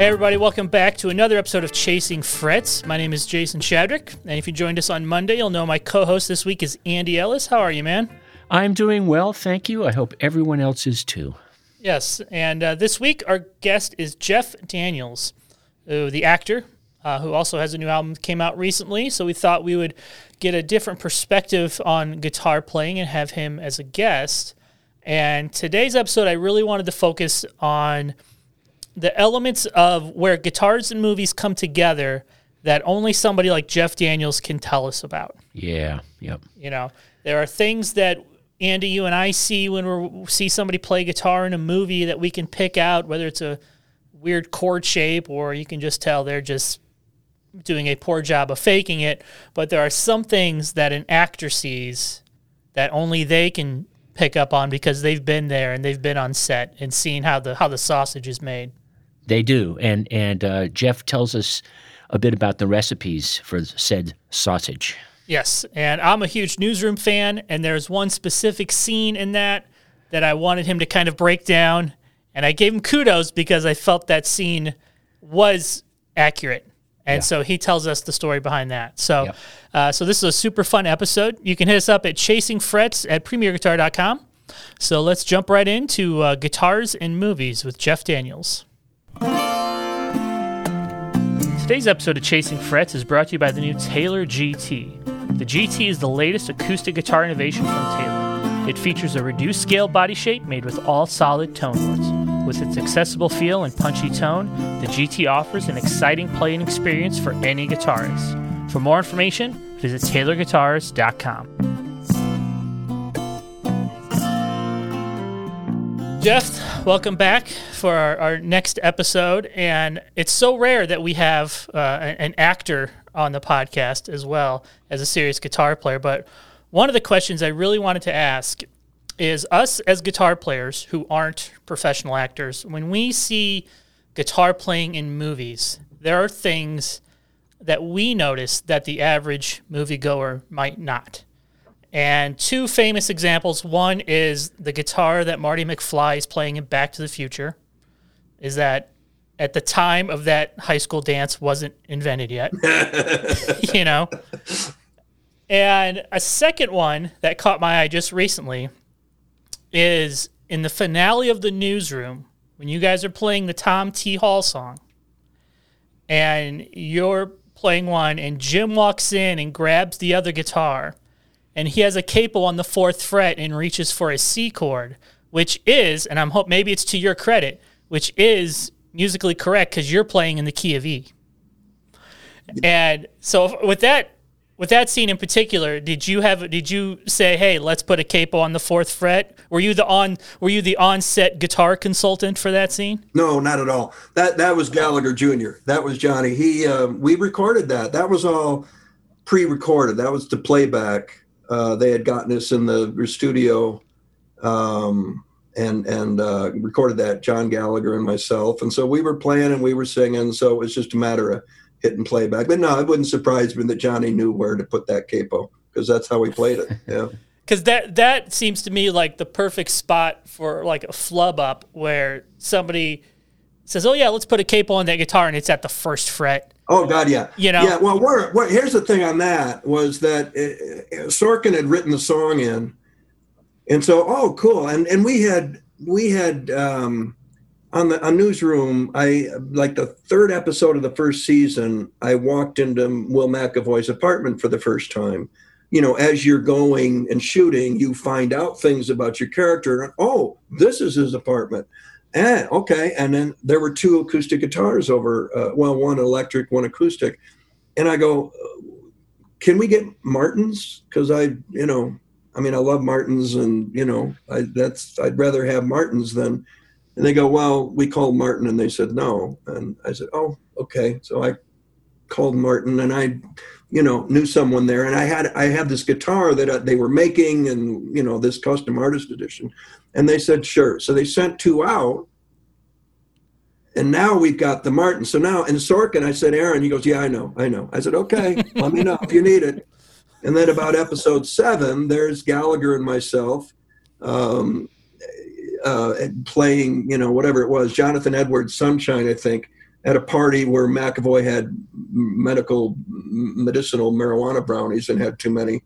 Hey, everybody, welcome back to another episode of Chasing Frets. My name is Jason Shadrick, and if you joined us on Monday, you'll know my co host this week is Andy Ellis. How are you, man? I'm doing well, thank you. I hope everyone else is too. Yes, and uh, this week our guest is Jeff Daniels, uh, the actor uh, who also has a new album that came out recently. So we thought we would get a different perspective on guitar playing and have him as a guest. And today's episode, I really wanted to focus on the elements of where guitars and movies come together that only somebody like Jeff Daniels can tell us about. Yeah, yep. You know, there are things that Andy, you and I see when we see somebody play guitar in a movie that we can pick out, whether it's a weird chord shape or you can just tell they're just doing a poor job of faking it. But there are some things that an actor sees that only they can pick up on because they've been there and they've been on set and seen how the how the sausage is made. They do, and and uh, Jeff tells us a bit about the recipes for said sausage. Yes, and I'm a huge newsroom fan, and there's one specific scene in that that I wanted him to kind of break down, and I gave him kudos because I felt that scene was accurate. And Yeah. so he tells us the story behind that. So, Yep. uh, so this is a super fun episode. You can hit us up at Chasing Frets at premierguitar.com. So let's jump right into uh, guitars and movies with Jeff Daniels. Today's episode of Chasing Frets is brought to you by the new Taylor GT. The GT is the latest acoustic guitar innovation from Taylor. It features a reduced scale body shape made with all solid tone woods. With its accessible feel and punchy tone, the GT offers an exciting playing experience for any guitarist. For more information, visit taylorguitars.com. Jeff, welcome back for our, our next episode. And it's so rare that we have uh, an an actor on the podcast as well as a serious guitar player. But one of the questions I really wanted to ask is us as guitar players who aren't professional actors, when we see guitar playing in movies, there are things that we notice that the average moviegoer might not. And two famous examples. One is the guitar that Marty McFly is playing in Back to the Future. Is that at the time of that high school dance wasn't invented yet. you know? And a second one that caught my eye just recently is in the finale of the newsroom when you guys are playing the Tom T. Hall song and you're playing one and Jim walks in and grabs the other guitar and he has a capo on the fourth fret and reaches for a C chord, which is, and I'm hope maybe it's to your credit, which is musically correct because you're playing in the key of E. And so with that with that scene in particular, did you have did you say, "Hey, let's put a capo on the fourth fret"? Were you the on were you the on-set guitar consultant for that scene? No, not at all. That that was Gallagher Jr. That was Johnny. He uh, we recorded that. That was all pre-recorded. That was the playback. Uh, they had gotten us in the studio um, and and uh, recorded that. John Gallagher and myself, and so we were playing and we were singing. So it was just a matter of hitting playback. But no, it wouldn't surprise me that Johnny knew where to put that capo because that's how he played it. Yeah. Because that that seems to me like the perfect spot for like a flub up where somebody says, "Oh yeah, let's put a capo on that guitar," and it's at the first fret. Oh God, yeah. You know? Yeah. Well, we're, we're, here's the thing on that was that uh, Sorkin had written the song in, and so oh cool, and and we had we had um, on the on newsroom, I like the third episode of the first season. I walked into Will McAvoy's apartment for the first time. You know, as you're going and shooting, you find out things about your character. Oh, this is his apartment. Eh, okay. And then there were two acoustic guitars over. Uh, well, one electric, one acoustic. And I go, can we get Martins? Because I, you know, I mean, I love Martins, and you know, I that's I'd rather have Martins than. And they go, well, we called Martin, and they said no. And I said, oh, okay. So I called Martin, and I, you know, knew someone there, and I had I had this guitar that uh, they were making, and you know, this custom artist edition, and they said sure. So they sent two out, and now we've got the Martin. So now in Sorkin, I said, Aaron, he goes, yeah, I know, I know. I said, okay, let me know if you need it. And then about episode seven, there's Gallagher and myself um, uh, playing, you know, whatever it was, Jonathan Edwards' Sunshine, I think, at a party where McAvoy had medical, medicinal marijuana brownies and had too many.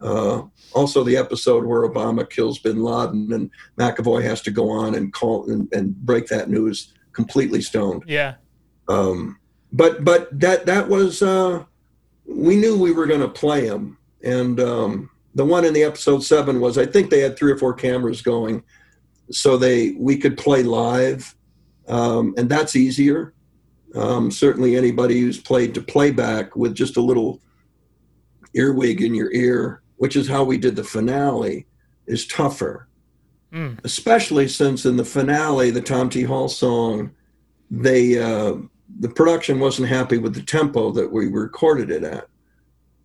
Uh, also, the episode where Obama kills bin Laden and McAvoy has to go on and call and, and break that news completely stoned. Yeah. Um, but but that that was uh, we knew we were going to play him, and um, the one in the episode seven was I think they had three or four cameras going, so they we could play live, um, and that's easier. Um, certainly, anybody who's played to playback with just a little earwig in your ear, which is how we did the finale, is tougher. Mm. Especially since in the finale, the Tom T. Hall song, they uh, the production wasn't happy with the tempo that we recorded it at.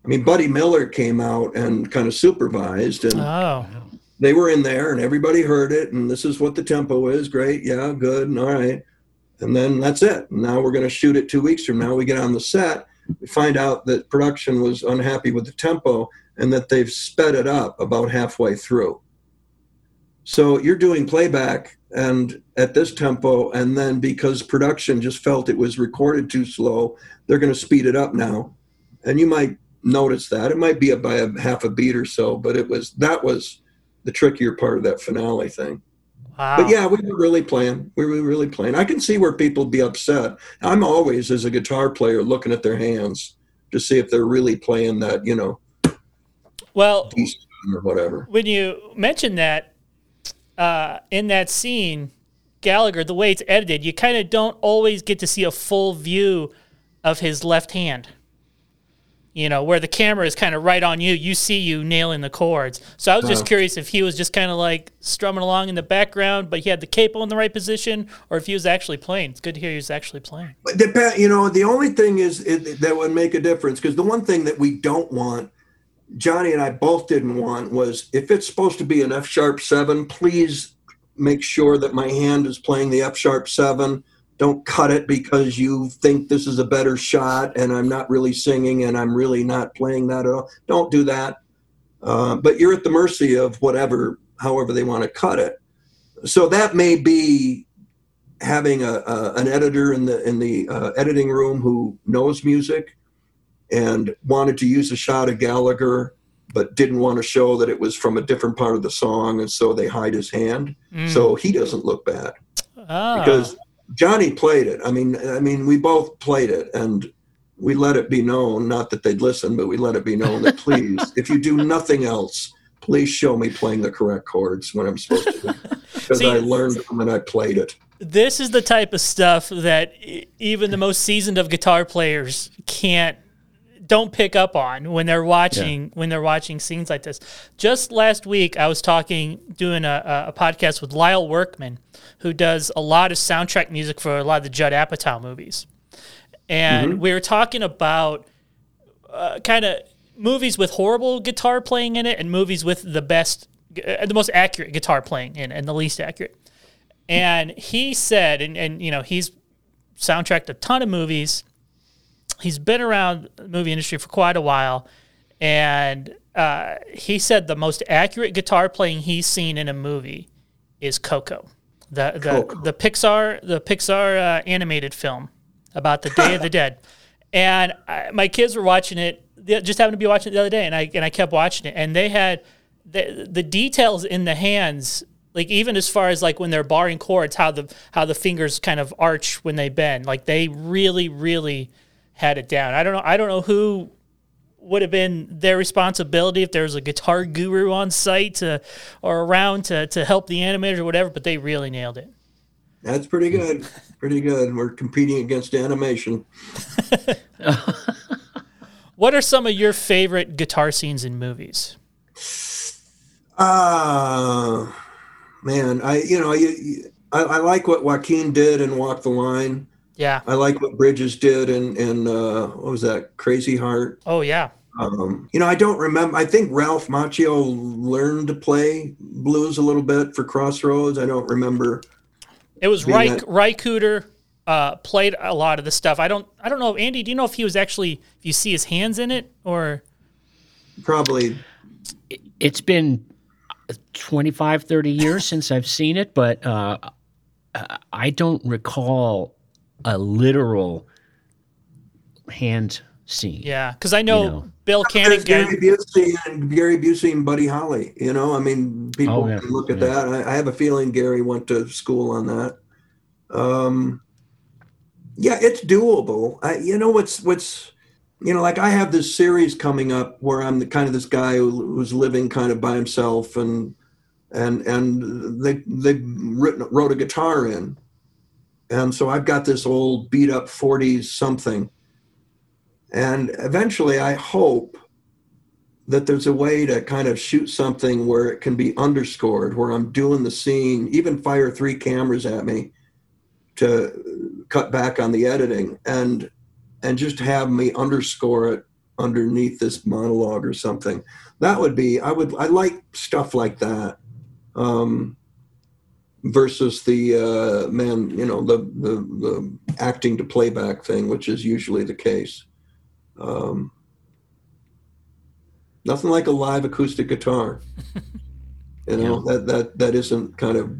I mean, Buddy Miller came out and kind of supervised, and oh. they were in there, and everybody heard it, and this is what the tempo is. Great, yeah, good, and all right, and then that's it. Now we're going to shoot it two weeks from now. We get on the set, we find out that production was unhappy with the tempo, and that they've sped it up about halfway through. So you're doing playback and at this tempo, and then because production just felt it was recorded too slow, they're going to speed it up now, and you might notice that it might be by a half a beat or so, but it was that was the trickier part of that finale thing. Wow. But yeah, we were really playing. We were really playing. I can see where people be upset. I'm always, as a guitar player, looking at their hands to see if they're really playing that, you know, well, or whatever. When you mention that, uh, in that scene, Gallagher, the way it's edited, you kind of don't always get to see a full view of his left hand. You know, where the camera is kind of right on you, you see you nailing the chords. So I was just curious if he was just kind of like strumming along in the background, but he had the capo in the right position, or if he was actually playing. It's good to hear he was actually playing. But depend, you know, the only thing is it, that would make a difference because the one thing that we don't want Johnny and I both didn't want was if it's supposed to be an F sharp seven, please make sure that my hand is playing the F sharp seven. Don't cut it because you think this is a better shot and I'm not really singing and I'm really not playing that at all. Don't do that. Uh, but you're at the mercy of whatever, however they want to cut it. So that may be having a, a an editor in the in the uh, editing room who knows music and wanted to use a shot of Gallagher, but didn't want to show that it was from a different part of the song, and so they hide his hand, mm. so he doesn't look bad. Oh. Because Johnny played it. I mean, I mean, we both played it, and we let it be known, not that they'd listen, but we let it be known that please, if you do nothing else, please show me playing the correct chords when I'm supposed to, because I learned them and I played it. This is the type of stuff that even the most seasoned of guitar players can't don't pick up on when they're watching yeah. when they're watching scenes like this. Just last week, I was talking doing a, a podcast with Lyle Workman, who does a lot of soundtrack music for a lot of the Judd Apatow movies, and mm-hmm. we were talking about uh, kind of movies with horrible guitar playing in it and movies with the best, uh, the most accurate guitar playing in it and the least accurate. And he said, and, and you know, he's soundtracked a ton of movies he's been around the movie industry for quite a while, and uh, he said the most accurate guitar playing he's seen in a movie is Coco, the the, Coco. the Pixar the Pixar uh, animated film about the Day of the Dead. And I, my kids were watching it, just happened to be watching it the other day, and I and I kept watching it, and they had the the details in the hands Like even as far as like when they're barring chords, how the how the fingers kind of arch when they bend. Like they really, really had it down. I don't know. I don't know who would have been their responsibility if there was a guitar guru on site to, or around to, to help the animators or whatever, but they really nailed it. That's pretty good. pretty good. We're competing against animation. what are some of your favorite guitar scenes in movies? Ah, uh, man, I you know I, I, I like what Joaquin did in Walk the Line. Yeah. I like what Bridges did and and uh, what was that? Crazy Heart. Oh yeah. Um, you know, I don't remember. I think Ralph Macchio learned to play blues a little bit for Crossroads. I don't remember. It was Ry, Ry Cooder uh, played a lot of the stuff. I don't. I don't know, Andy. Do you know if he was actually? If you see his hands in it, or probably. It's been 25, 30 years since I've seen it, but uh, I don't recall a literal hand scene. Yeah, because I know, you know, Bill Cannon. Gary Busey and Gary Busey and Buddy Holly. You know, I mean, people oh, yeah. can look at yeah. that. I, I, have a feeling Gary went to school on that. Um, yeah, it's doable. I, you know, what's what's you know, like I have this series coming up where I'm the kind of this guy who, who's living kind of by himself and and and they they written, wrote a guitar in and so I've got this old beat up 40s something. And eventually I hope that there's a way to kind of shoot something where it can be underscored, where I'm doing the scene, even fire three cameras at me to cut back on the editing and and just have me underscore it underneath this monologue or something. That would be I would I like stuff like that. Um, versus the uh, man, you know, the, the, the acting to playback thing, which is usually the case. Um, nothing like a live acoustic guitar. you know yeah. that that that isn't kind of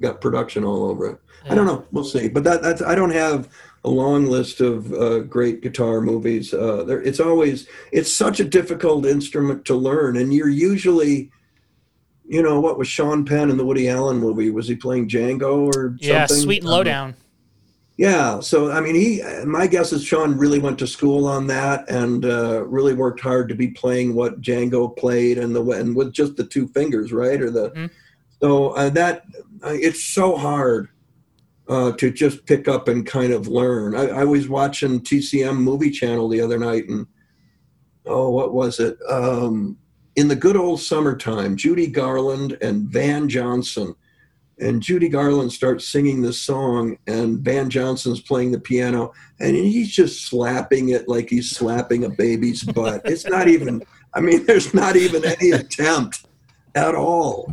got production all over it. Yeah. I don't know. We'll see. But that that's I don't have a long list of uh, great guitar movies. Uh, there, it's always it's such a difficult instrument to learn, and you're usually you know, what was Sean Penn in the Woody Allen movie? Was he playing Django or something? Yeah, Sweet and Lowdown. Um, yeah, so I mean, he. My guess is Sean really went to school on that and uh, really worked hard to be playing what Django played and the and with just the two fingers, right? Or the mm-hmm. so uh, that uh, it's so hard uh, to just pick up and kind of learn. I, I was watching TCM Movie Channel the other night and oh, what was it? Um, in the good old summertime, Judy Garland and Van Johnson. And Judy Garland starts singing this song, and Van Johnson's playing the piano, and he's just slapping it like he's slapping a baby's butt. It's not even, I mean, there's not even any attempt at all.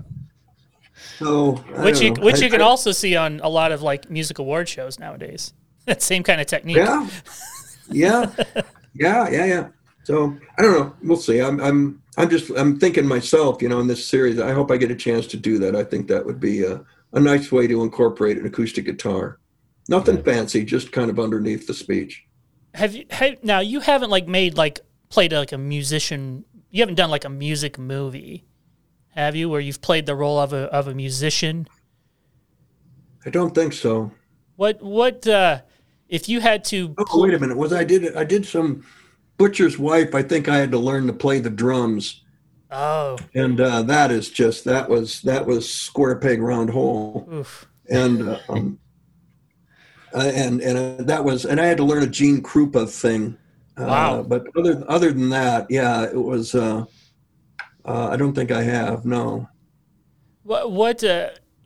So, which you which I, you can I, also see on a lot of like music award shows nowadays. That same kind of technique. Yeah, yeah, yeah, yeah, yeah. So I don't know. We'll see. I'm I'm I'm just I'm thinking myself, you know, in this series. I hope I get a chance to do that. I think that would be a, a nice way to incorporate an acoustic guitar. Nothing yeah. fancy, just kind of underneath the speech. Have you have, now? You haven't like made like played like a musician. You haven't done like a music movie, have you? Where you've played the role of a of a musician. I don't think so. What what uh, if you had to? Oh, pl- wait a minute. Was I did I did some butcher's wife, I think I had to learn to play the drums. Oh. And uh, that is just that was that was square peg round hole. Oof. And uh, um, uh, and and uh, that was and I had to learn a Gene Krupa thing. Uh, wow. But other other than that, yeah, it was. Uh, I don't think I have. No. What what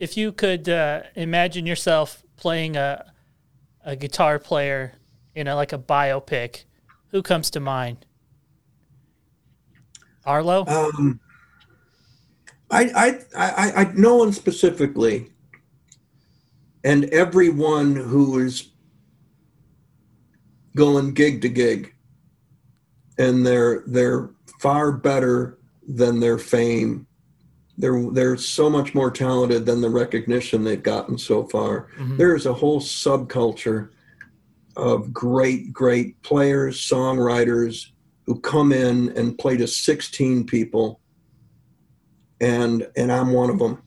if you could imagine yourself playing a a guitar player in a like a biopic? Who comes to mind? Arlo? Um, I, I, I, I, no one specifically, and everyone who is going gig to gig, and they're they're far better than their fame. They're they're so much more talented than the recognition they've gotten so far. Mm-hmm. There's a whole subculture of great, great players, songwriters who come in and play to 16 people. And, and I'm one of them.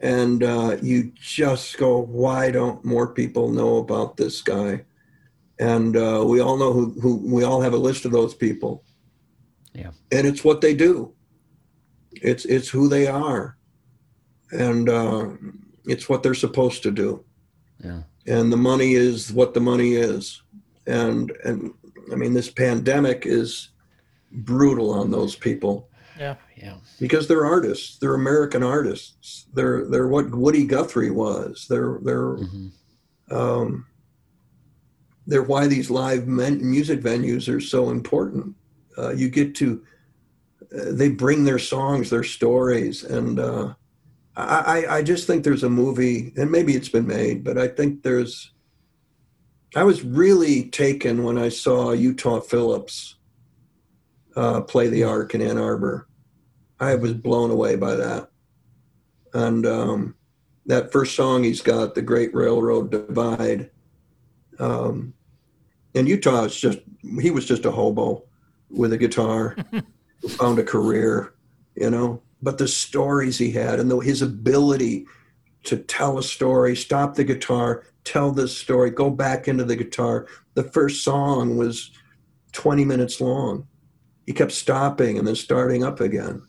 and uh, you just go, why don't more people know about this guy? And uh, we all know who, who we all have a list of those people. Yeah. And it's what they do. It's it's who they are, and uh, it's what they're supposed to do. Yeah. And the money is what the money is, and and I mean this pandemic is brutal on those people Yeah. Yeah. because they're artists. They're American artists. They're they're what Woody Guthrie was. They're they're hmm um, they're why these live men, music venues are so important. Uh, you get to uh, they bring their songs, their stories, and uh, I, I just think there's a movie, and maybe it's been made, but I think there's. I was really taken when I saw Utah Phillips uh, play the Ark in Ann Arbor. I was blown away by that, and um, that first song he's got, "The Great Railroad Divide." Um, and Utah is just he was just a hobo with a guitar who found a career, you know. But the stories he had and the, his ability to tell a story, stop the guitar, tell this story, go back into the guitar. The first song was 20 minutes long. He kept stopping and then starting up again,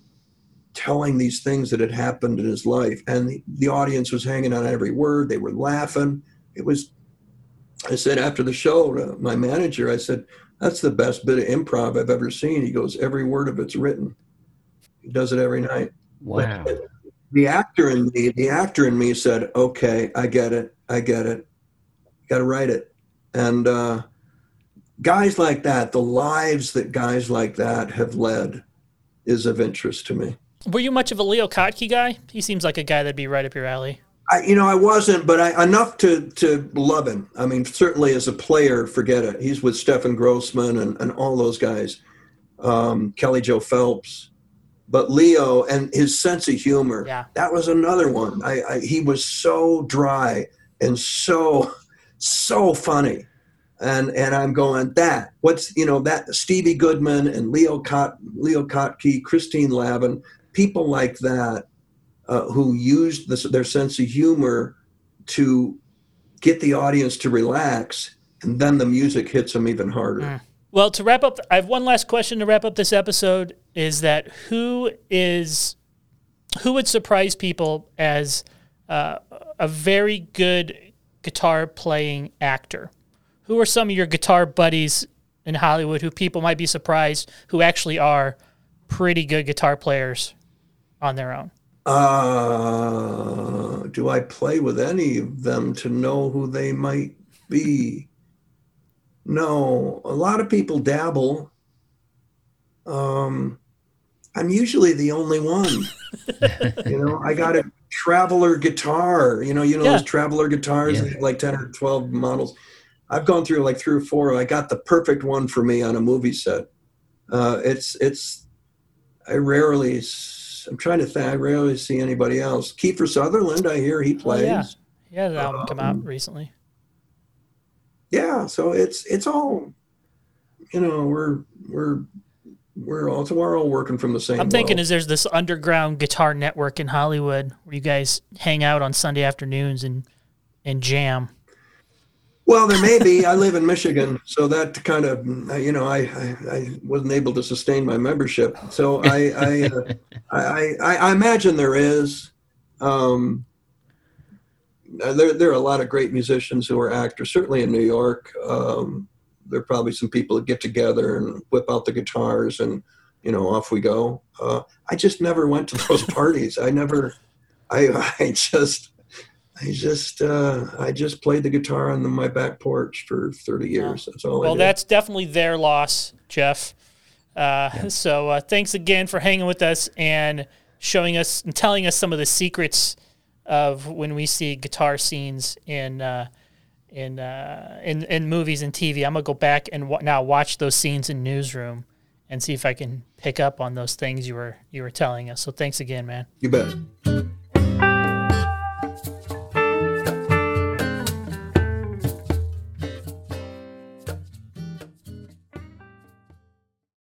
telling these things that had happened in his life. And the, audience was hanging on every word. They were laughing. It was, I said after the show to my manager, I said, that's the best bit of improv I've ever seen. He goes, every word of it's written. He does it every night. Wow. The actor in me, the actor in me said, okay, I get it. I get it. Got to write it. And uh, guys like that, the lives that guys like that have led is of interest to me. Were you much of a Leo Kottke guy? He seems like a guy that'd be right up your alley. I, you know, I wasn't, but I, enough to to love him. I mean, certainly as a player, forget it. He's with Stefan Grossman and, and all those guys, um, Kelly Joe Phelps. But Leo and his sense of humor, Yeah. that was another one. I, I he was so dry and so so funny, and and I'm going that what's you know that Stevie Goodman and Leo Cot Leo Kottke, Christine Lavin, people like that uh, who used this, their sense of humor to get the audience to relax, and then the music hits them even harder. Mm. Well, to wrap up, I have one last question to wrap up this episode. Is that who is who would surprise people as uh, a very good guitar playing actor? Who are some of your guitar buddies in Hollywood who people might be surprised who actually are pretty good guitar players on their own? Uh, do I play with any of them to know who they might be? No, a lot of people dabble. Um, I'm usually the only one. you know, I got a traveler guitar. You know, you know Yeah. those traveler guitars, Yeah. like ten or twelve models. I've gone through like three or four. I got the perfect one for me on a movie set. Uh, it's it's. I rarely. I'm trying to think. I rarely see anybody else. Kiefer Sutherland. I hear he Oh, plays. yeah. Yeah, the album come Um, out recently. Yeah so it's it's all you know we're we're we're all so we're all working from the same I'm thinking is there's this underground guitar network in Hollywood where you guys hang out on Sunday afternoons and and jam. well there may be. I live in michigan so that kind of uh, you know i i, I wasn't able to sustain my membership. So i I, uh, I i i imagine there is. Um there, there are a lot of great musicians who are actors certainly in new york. Um there are probably some people that get together and whip out the guitars and you know off we go. Uh, i just never went to those parties. I never i i just i just uh i just played the guitar on the, my back porch for 30 years. That's all Well, did. that's definitely their loss, Jeff. Uh, So uh, thanks again for hanging with us and showing us and telling us some of the secrets of when we see guitar scenes in uh, in, uh, in in movies and TV. I'm gonna go back and w- now watch those scenes in Newsroom and see if I can pick up on those things you were you were telling us. So thanks again, man. you bet